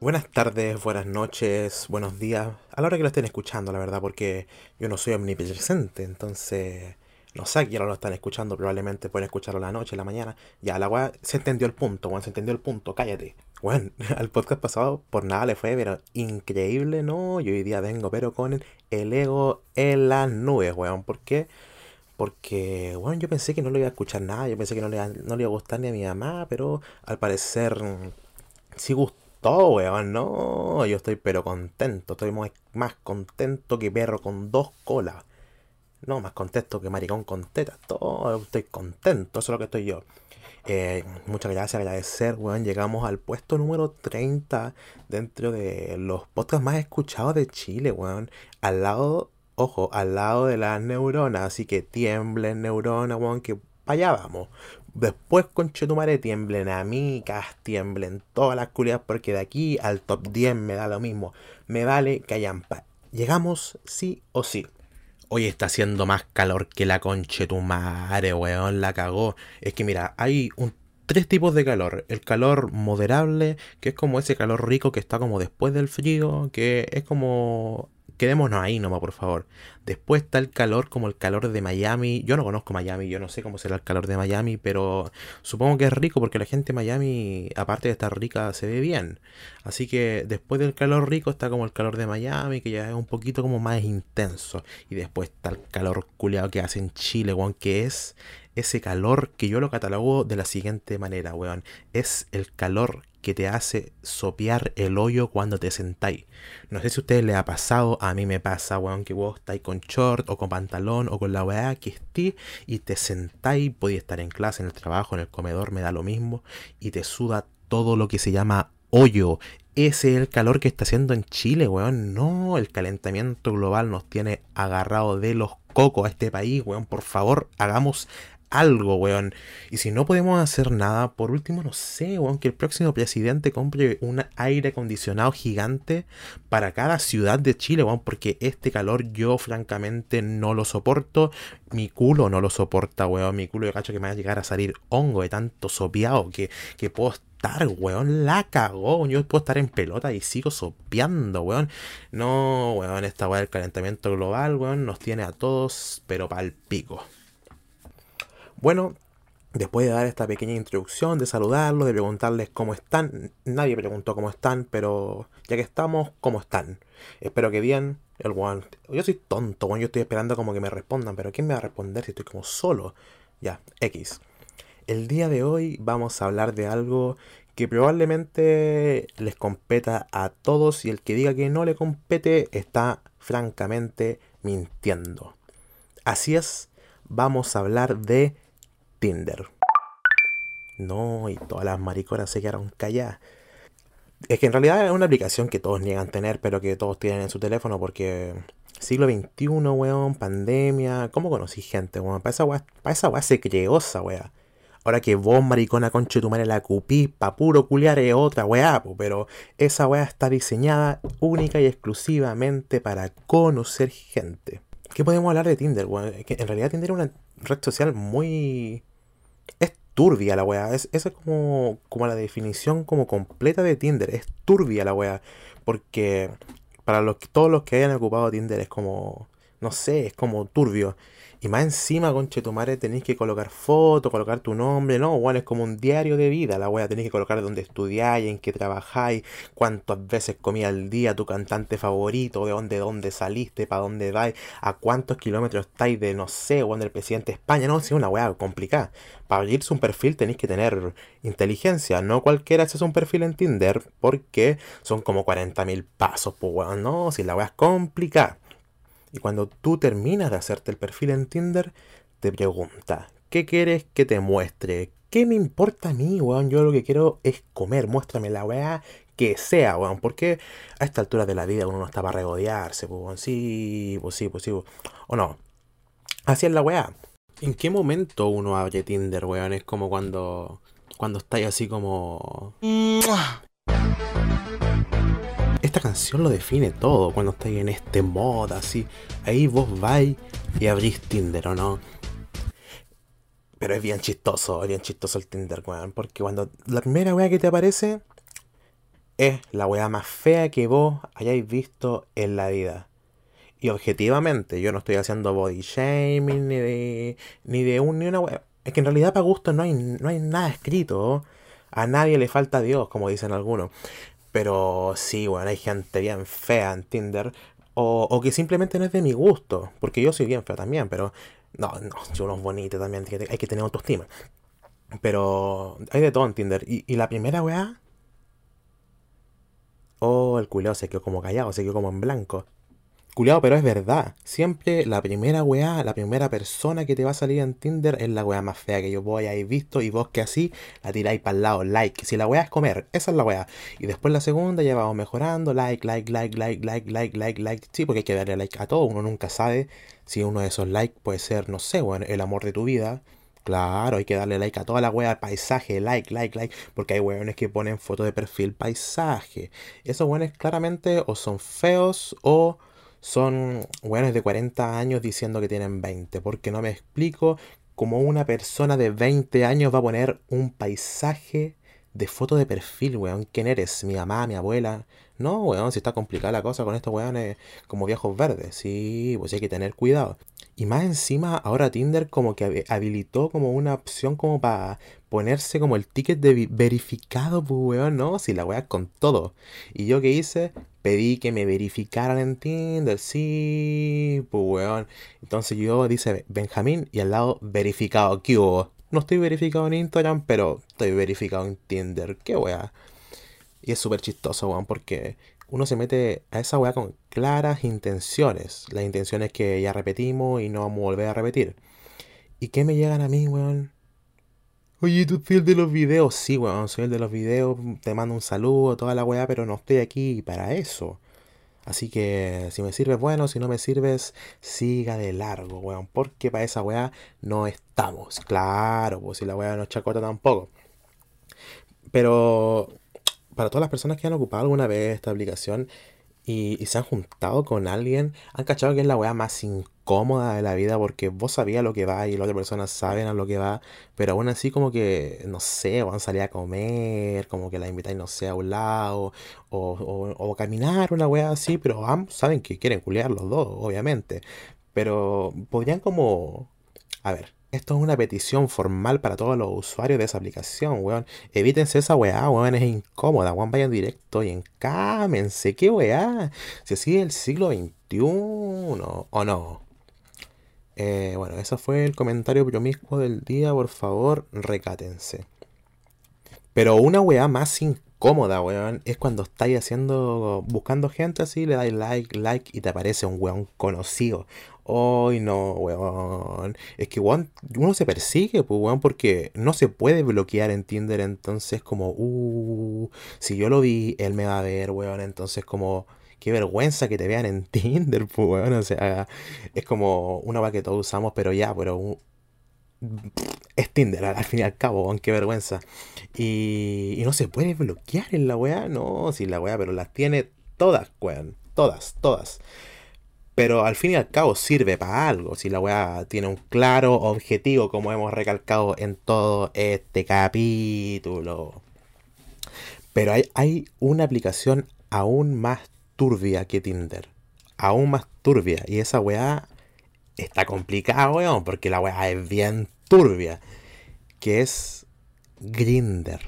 Buenas tardes, buenas noches, buenos días, a la hora que lo estén escuchando, la verdad, porque yo no soy omnipresente, entonces no sé a quién lo están escuchando, probablemente pueden escucharlo la noche, la mañana. Ya, la weá se entendió el punto, weón, se entendió el punto, cállate. Bueno, al podcast pasado por nada le fue, pero increíble, ¿no? Yo hoy día vengo, pero con el, ego en las nubes, weón. ¿Por qué? Porque, bueno, yo pensé que no le iba a escuchar nada, yo pensé que no le, no le iba a gustar ni a mi mamá, pero al parecer sí gustó, weón, no. Yo estoy pero contento, estoy más contento que perro con dos colas. No, más contento que maricón con tetas. Todo, estoy contento, eso es lo que estoy yo. Eh, muchas gracias, agradecer, weón. Llegamos al puesto número 30 dentro de los podcasts más escuchados de Chile, weón. Al lado, ojo, al lado de las neuronas. Así que tiemblen neuronas, weón, que allá vamos. Después, con Chetumare, tiemblen amigas, tiemblen todas las culiadas, porque de aquí al top 10 me da lo mismo. Me vale hayan Llegamos sí o sí. Hoy está haciendo más calor que la conche tu madre, weón, la cagó. Es que mira, hay tres tipos de calor. El calor moderable, que es como ese calor rico que está como después del frío, que es como quedémonos ahí nomás, por favor. Después está el calor como el calor de Miami. Yo no conozco Miami, yo no sé cómo será el calor de Miami, pero supongo que es rico porque la gente de Miami, aparte de estar rica, se ve bien. Así que después del calor rico está como el calor de Miami, que ya es un poquito como más intenso. Y después está el calor culeado que hace en Chile, weón, que es ese calor que yo lo catalogo de la siguiente manera, weón. Es el calor que te hace sopear el hoyo cuando te sentáis. No sé si a ustedes les ha pasado, a mí me pasa, weón, que vos estáis con short o con pantalón o con la weá que esté y te sentáis, podéis estar en clase, en el trabajo, en el comedor, me da lo mismo, y te suda todo lo que se llama hoyo. Ese es el calor que está haciendo en Chile, weón. No, el calentamiento global nos tiene agarrado de los cocos a este país, weón. Por favor, hagamos algo, weón. Y si no podemos hacer nada, por último, no sé, weón, que el próximo presidente compre un aire acondicionado gigante para cada ciudad de Chile, weón, porque este calor yo francamente no lo soporto. Mi culo no lo soporta, weón. Mi culo yo cacho que me va a llegar a salir hongo de tanto sopeado que, que puedo estar, weón. La cagó, yo puedo estar en pelota y sigo sopeando, weón. No, weón, esta weón del calentamiento global, weón, nos tiene a todos, pero pa'l pico. Bueno, después de dar esta pequeña introducción, de saludarlos, de preguntarles cómo están, nadie preguntó cómo están, pero ya que estamos, ¿cómo están? Espero que bien. El one, yo soy tonto, bueno, yo estoy esperando como que me respondan, pero ¿quién me va a responder si estoy como solo? Ya, X. El día de hoy vamos a hablar de algo que probablemente les competa a todos y el que diga que no le compete está francamente mintiendo. Así es, vamos a hablar de Tinder. No, y todas las mariconas se quedaron calladas. Es que en realidad es una aplicación que todos niegan tener, pero que todos tienen en su teléfono porque siglo XXI, weón, pandemia. ¿Cómo conocí gente, weón? Para esa weá, esa weá se creó esa weá. Ahora que vos, maricona, conche tu madre, la cupí, pa' puro culiar es otra weá, pero esa weá está diseñada única y exclusivamente para conocer gente. ¿Qué podemos hablar de Tinder, weón? En realidad Tinder es una red social muy es turbia la weá. Es, esa es como, como la definición como completa de Tinder. Es turbia la weá. Porque para los, todos los que hayan ocupado Tinder es como, no sé, es como turbio. Y más encima, conche tu madre, tenéis que colocar fotos, colocar tu nombre, ¿no? Bueno, es como un diario de vida, la wea. Tenéis que colocar dónde estudiáis, en qué trabajáis, cuántas veces comí al día, tu cantante favorito, de dónde, dónde saliste, para dónde vais, a cuántos kilómetros estáis de, no sé, o el presidente de España. No, es una wea complicada. Para abrirse un perfil tenéis que tener inteligencia. No cualquiera hace un perfil en Tinder, porque son como 40.000 pasos, pues weón, no, si la wea es complicada. Y cuando tú terminas de hacerte el perfil en Tinder, te pregunta, ¿qué quieres que te muestre? ¿Qué me importa a mí, weón? Yo lo que quiero es comer, muéstrame la weá que sea, weón. Porque a esta altura de la vida uno no está para regodearse, pues, weón. Sí, pues sí, pues sí. O no. Así es la weá. ¿En qué momento uno abre Tinder, weón? Es como cuando. Cuando estáis así como esta canción lo define todo cuando estáis en este modo así. Ahí vos vais y abrís Tinder, ¿o no? Pero es bien chistoso, es bien chistoso el Tinder, weón. Porque cuando la primera weá que te aparece es la weá más fea que vos hayáis visto en la vida. Y objetivamente, yo no estoy haciendo body shaming ni de, ni de un, ni una weá. Es que en realidad para gusto no hay, no hay nada escrito. A nadie le falta Dios, como dicen algunos. Pero sí, bueno, hay gente bien fea en Tinder. O, o, que simplemente no es de mi gusto. Porque yo soy bien feo también, pero... No, no, yo uno bonito también. Hay que tener autoestima. Pero hay de todo en Tinder. Y, y la primera weá... Oh, el culeo se quedó como callado, se quedó como en blanco. Culeado, pero es verdad. Siempre la primera weá, la primera persona que te va a salir en Tinder es la weá más fea que yo voy a visto y vos que así la tiráis para el lado, like. Si la weá es comer, esa es la weá. Y después la segunda ya vamos mejorando, like, like, like, like, like, like, like, like. Sí, porque hay que darle like a todo. Uno nunca sabe si uno de esos likes puede ser, no sé, bueno, el amor de tu vida. Claro, hay que darle like a toda la wea, paisaje, like, like, like, porque hay weones que ponen foto de perfil paisaje. Esos weones claramente o son feos o son weones de 40 años diciendo que tienen 20, porque no me explico cómo una persona de 20 años va a poner un paisaje de foto de perfil, weón. ¿Quién eres? ¿Mi mamá, mi abuela? No, weón, si está complicada la cosa con estos weones como viejos verdes. Sí, pues hay que tener cuidado. Y más encima, ahora Tinder como que habilitó como una opción como para ponerse como el ticket de verificado, pues weón, no, si la weá con todo. Y yo qué hice, pedí que me verificaran en Tinder, sí, pues weón. Entonces yo dice Benjamín y al lado verificado, ¿qué hubo? No estoy verificado en Instagram, pero estoy verificado en Tinder, qué weá. Y es súper chistoso, weón, porque uno se mete a esa weá con claras intenciones. Las intenciones que ya repetimos y no vamos a volver a repetir. ¿Y qué me llegan a mí, weón? Oye, tú soy el de los videos. Sí, weón, soy el de los videos. Te mando un saludo, toda la weá, pero no estoy aquí para eso. Así que si me sirves, bueno, si no me sirves, siga de largo, weón. Porque para esa weá no estamos. Claro, pues si la weá no es chacota tampoco. Pero para todas las personas que han ocupado alguna vez esta aplicación y, se han juntado con alguien, han cachado que es la weá más incómoda de la vida porque vos sabías lo que va y las otras personas saben a lo que va, pero aún así como que, no sé, van a salir a comer, como que la invitáis, no sé, a un lado, o, o, caminar, una weá así, pero ambos saben que quieren culiar los dos, obviamente. Pero podrían como... A ver, esto es una petición formal para todos los usuarios de esa aplicación, weón. Evítense esa weá, weón, es incómoda, weón. Vayan directo y encámense, qué weá. Si así el siglo XXI, o no. Eh, bueno, ese fue el comentario promiscuo del día, por favor, recátense. Pero una weá más incómoda, weón, es cuando estáis haciendo, buscando gente así, le dais like, like y te aparece un weón conocido. Ay, no, weón. Es que, weón, uno se persigue, pues, weón, porque no se puede bloquear en Tinder. Entonces, como, uh, si yo lo vi, él me va a ver, weón. Entonces, como, qué vergüenza que te vean en Tinder, pues, weón. O sea, es como una va que todos usamos, pero ya, pero es Tinder al, fin y al cabo, weón, qué vergüenza. Y, y no se puede bloquear en la weá, no, si la weá, pero las tiene todas, weón. Todas, todas pero al fin y al cabo sirve para algo. Si la weá tiene un claro objetivo, como hemos recalcado en todo este capítulo. Pero hay, hay una aplicación aún más turbia que Tinder. Aún más turbia. Y esa weá está complicada, weón, porque la weá es bien turbia. Que es Grinder.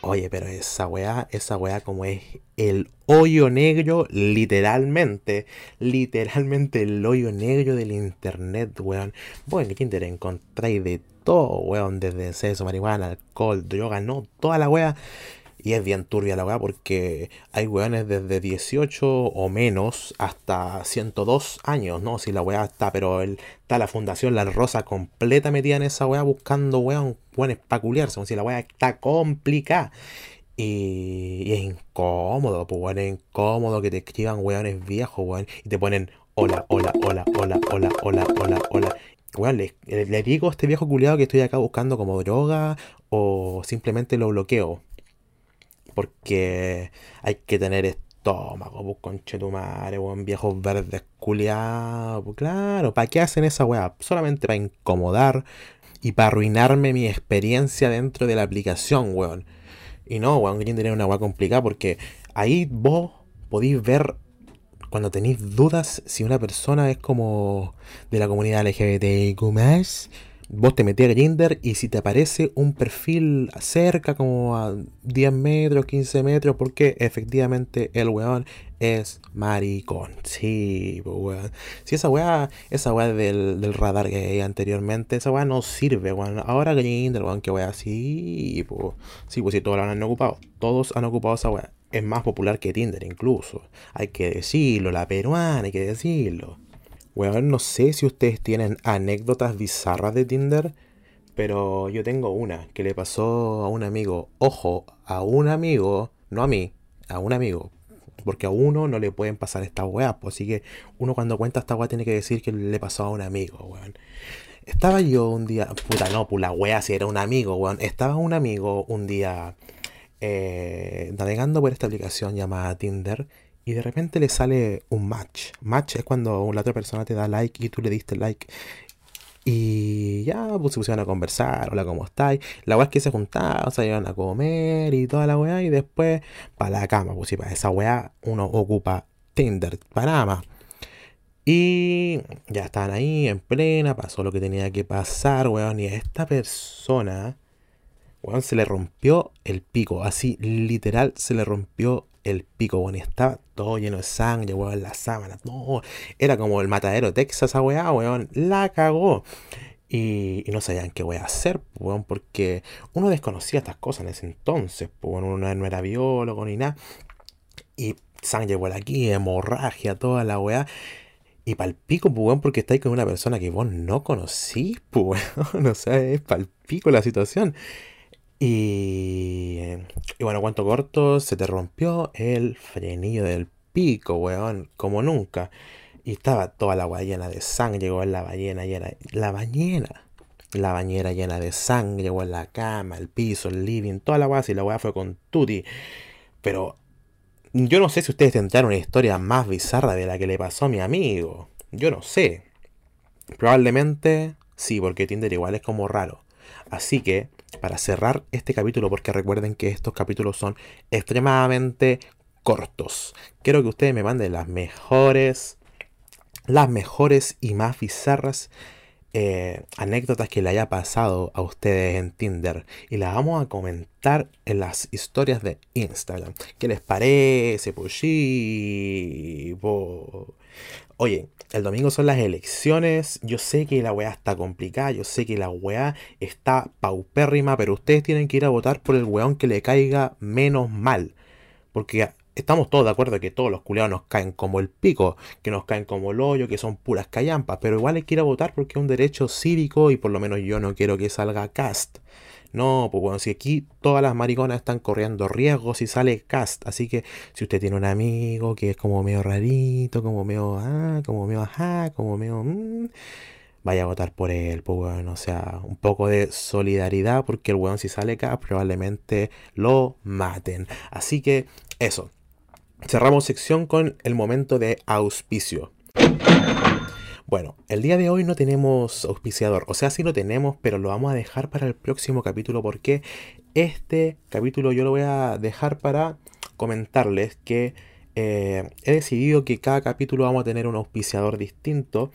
Oye, pero esa weá, esa weá como es el hoyo negro, literalmente, literalmente el hoyo negro del internet, weón. Bueno, en Tinder encontráis de todo, weón, desde sexo, marihuana, alcohol, droga, no, toda la weá. Y es bien turbia la weá porque hay weones desde 18 o menos hasta 102 años, ¿no? Si la weá está, pero el, está la fundación La Rosa completa metida en esa weá buscando weón, weones peculiares, si la weá está complicada. Y, es incómodo, pues weón, es incómodo que te escriban weones viejos, weón, y te ponen hola, hola, hola, hola, hola, hola, hola, hola. Weón, le, le digo a este viejo culiado que estoy acá buscando como droga o simplemente lo bloqueo porque hay que tener estómago, pues conchetumare, weón, viejos verdes culiados, pues claro, ¿para qué hacen esa weá? Solamente para incomodar. y para arruinarme mi experiencia dentro de la aplicación, weón. Y no, weón, Grindr es una weá complicada porque ahí vos podéis ver cuando tenéis dudas si una persona es como de la comunidad LGBTIQ+, vos te metés a Grindr y si te aparece un perfil cerca, como a 10 metros, 15 metros, porque efectivamente el weón es maricón. Sí, weón. Si esa weá, esa weá del, del radar que hay anteriormente, esa weá no sirve, weón. Ahora Grindr, weón, que weá, sí, pues. Sí, pues si todos lo han ocupado. Todos han ocupado esa weá. Es más popular que Tinder incluso. Hay que decirlo, la peruana, hay que decirlo. Weón, no sé si ustedes tienen anécdotas bizarras de Tinder, pero yo tengo una que le pasó a un amigo. Ojo, a un amigo, no a mí, a un amigo. Porque a uno no le pueden pasar esta weá, pues así que uno cuando cuenta esta weá tiene que decir que le pasó a un amigo, weón. Estaba yo un día, puta no, pues la weá si era un amigo, weón. Estaba un amigo un día eh, navegando por esta aplicación llamada Tinder y de repente le sale un match. Match es cuando la otra persona te da like y tú le diste like. Y ya pues, se pusieron a conversar, hola, ¿cómo estáis? La weá es que se juntaban, se iban a comer y toda la weá, y después para la cama, pues si para esa weá uno ocupa Tinder, más. Y ya estaban ahí en plena, pasó lo que tenía que pasar, weón, y a esta persona, weón, se le rompió el pico, así literal se le rompió el pico, weón, y estaba todo lleno de sangre, weón, las sábanas, no, era como el matadero de Texas, esa weá, weón, la cagó. Y, no sabían qué a hacer, weón, porque uno desconocía estas cosas en ese entonces, pues, uno no era biólogo ni nada. Y sangre por aquí, hemorragia, toda la weá. Y pa'l pico, pues, weón, porque estáis con una persona que vos no conocís, pues, weón. O sea, es pa'l pico la situación. Y, y bueno, cuanto corto, se te rompió el frenillo del pico, weón, como nunca. Y estaba toda la agua llena de sangre, weón, la ballena llena, la bañera, la bañera llena de sangre, weón, la cama, el piso, el living, toda la agua así, la weá fue con tutti. Pero yo no sé si ustedes tendrán una historia más bizarra de la que le pasó a mi amigo. Yo no sé. Probablemente sí, porque Tinder igual es como raro. Así que para cerrar este capítulo, porque recuerden que estos capítulos son extremadamente cortos. Quiero que ustedes me manden las mejores, las mejores y más bizarras eh, anécdotas que le haya pasado a ustedes en Tinder y las vamos a comentar en las historias de Instagram. ¿Qué les parece? Pues. Oye, el domingo son las elecciones. Yo sé que la weá está complicada. Yo sé que la weá está paupérrima. Pero ustedes tienen que ir a votar por el weón que le caiga menos mal. Porque estamos todos de acuerdo que todos los culeados nos caen como el pico. Que nos caen como el hoyo. Que son puras callampas. Pero igual hay que ir a votar porque es un derecho cívico. Y por lo menos yo no quiero que salga cast. No, pues bueno, si aquí todas las mariconas están corriendo riesgos y sale cast. Así que si usted tiene un amigo que es como medio rarito, como medio, ah, como medio, ajá, como medio, mm, vaya a votar por él, pues bueno, o sea, un poco de solidaridad porque el weón si sale cast probablemente lo maten. Así que eso. Cerramos sección con el momento de auspicio. Bueno, el día de hoy no tenemos auspiciador, o sea, sí lo tenemos, pero lo vamos a dejar para el próximo capítulo porque este capítulo yo lo voy a dejar para comentarles que eh, he decidido que cada capítulo vamos a tener un auspiciador distinto.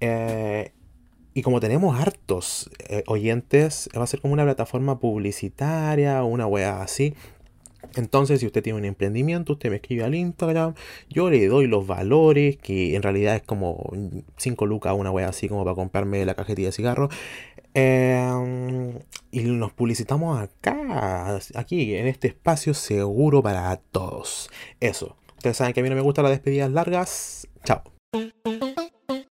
Eh, y como tenemos hartos eh, oyentes, va a ser como una plataforma publicitaria o una wea así. Entonces, si usted tiene un emprendimiento, usted me escribe al Instagram, yo le doy los valores, que en realidad es como 5 lucas, una wea así como para comprarme la cajetilla de cigarro. Em, y nos publicitamos acá, aquí, en este espacio seguro para todos. Eso. Ustedes saben que a mí no me gustan las despedidas largas. Chao.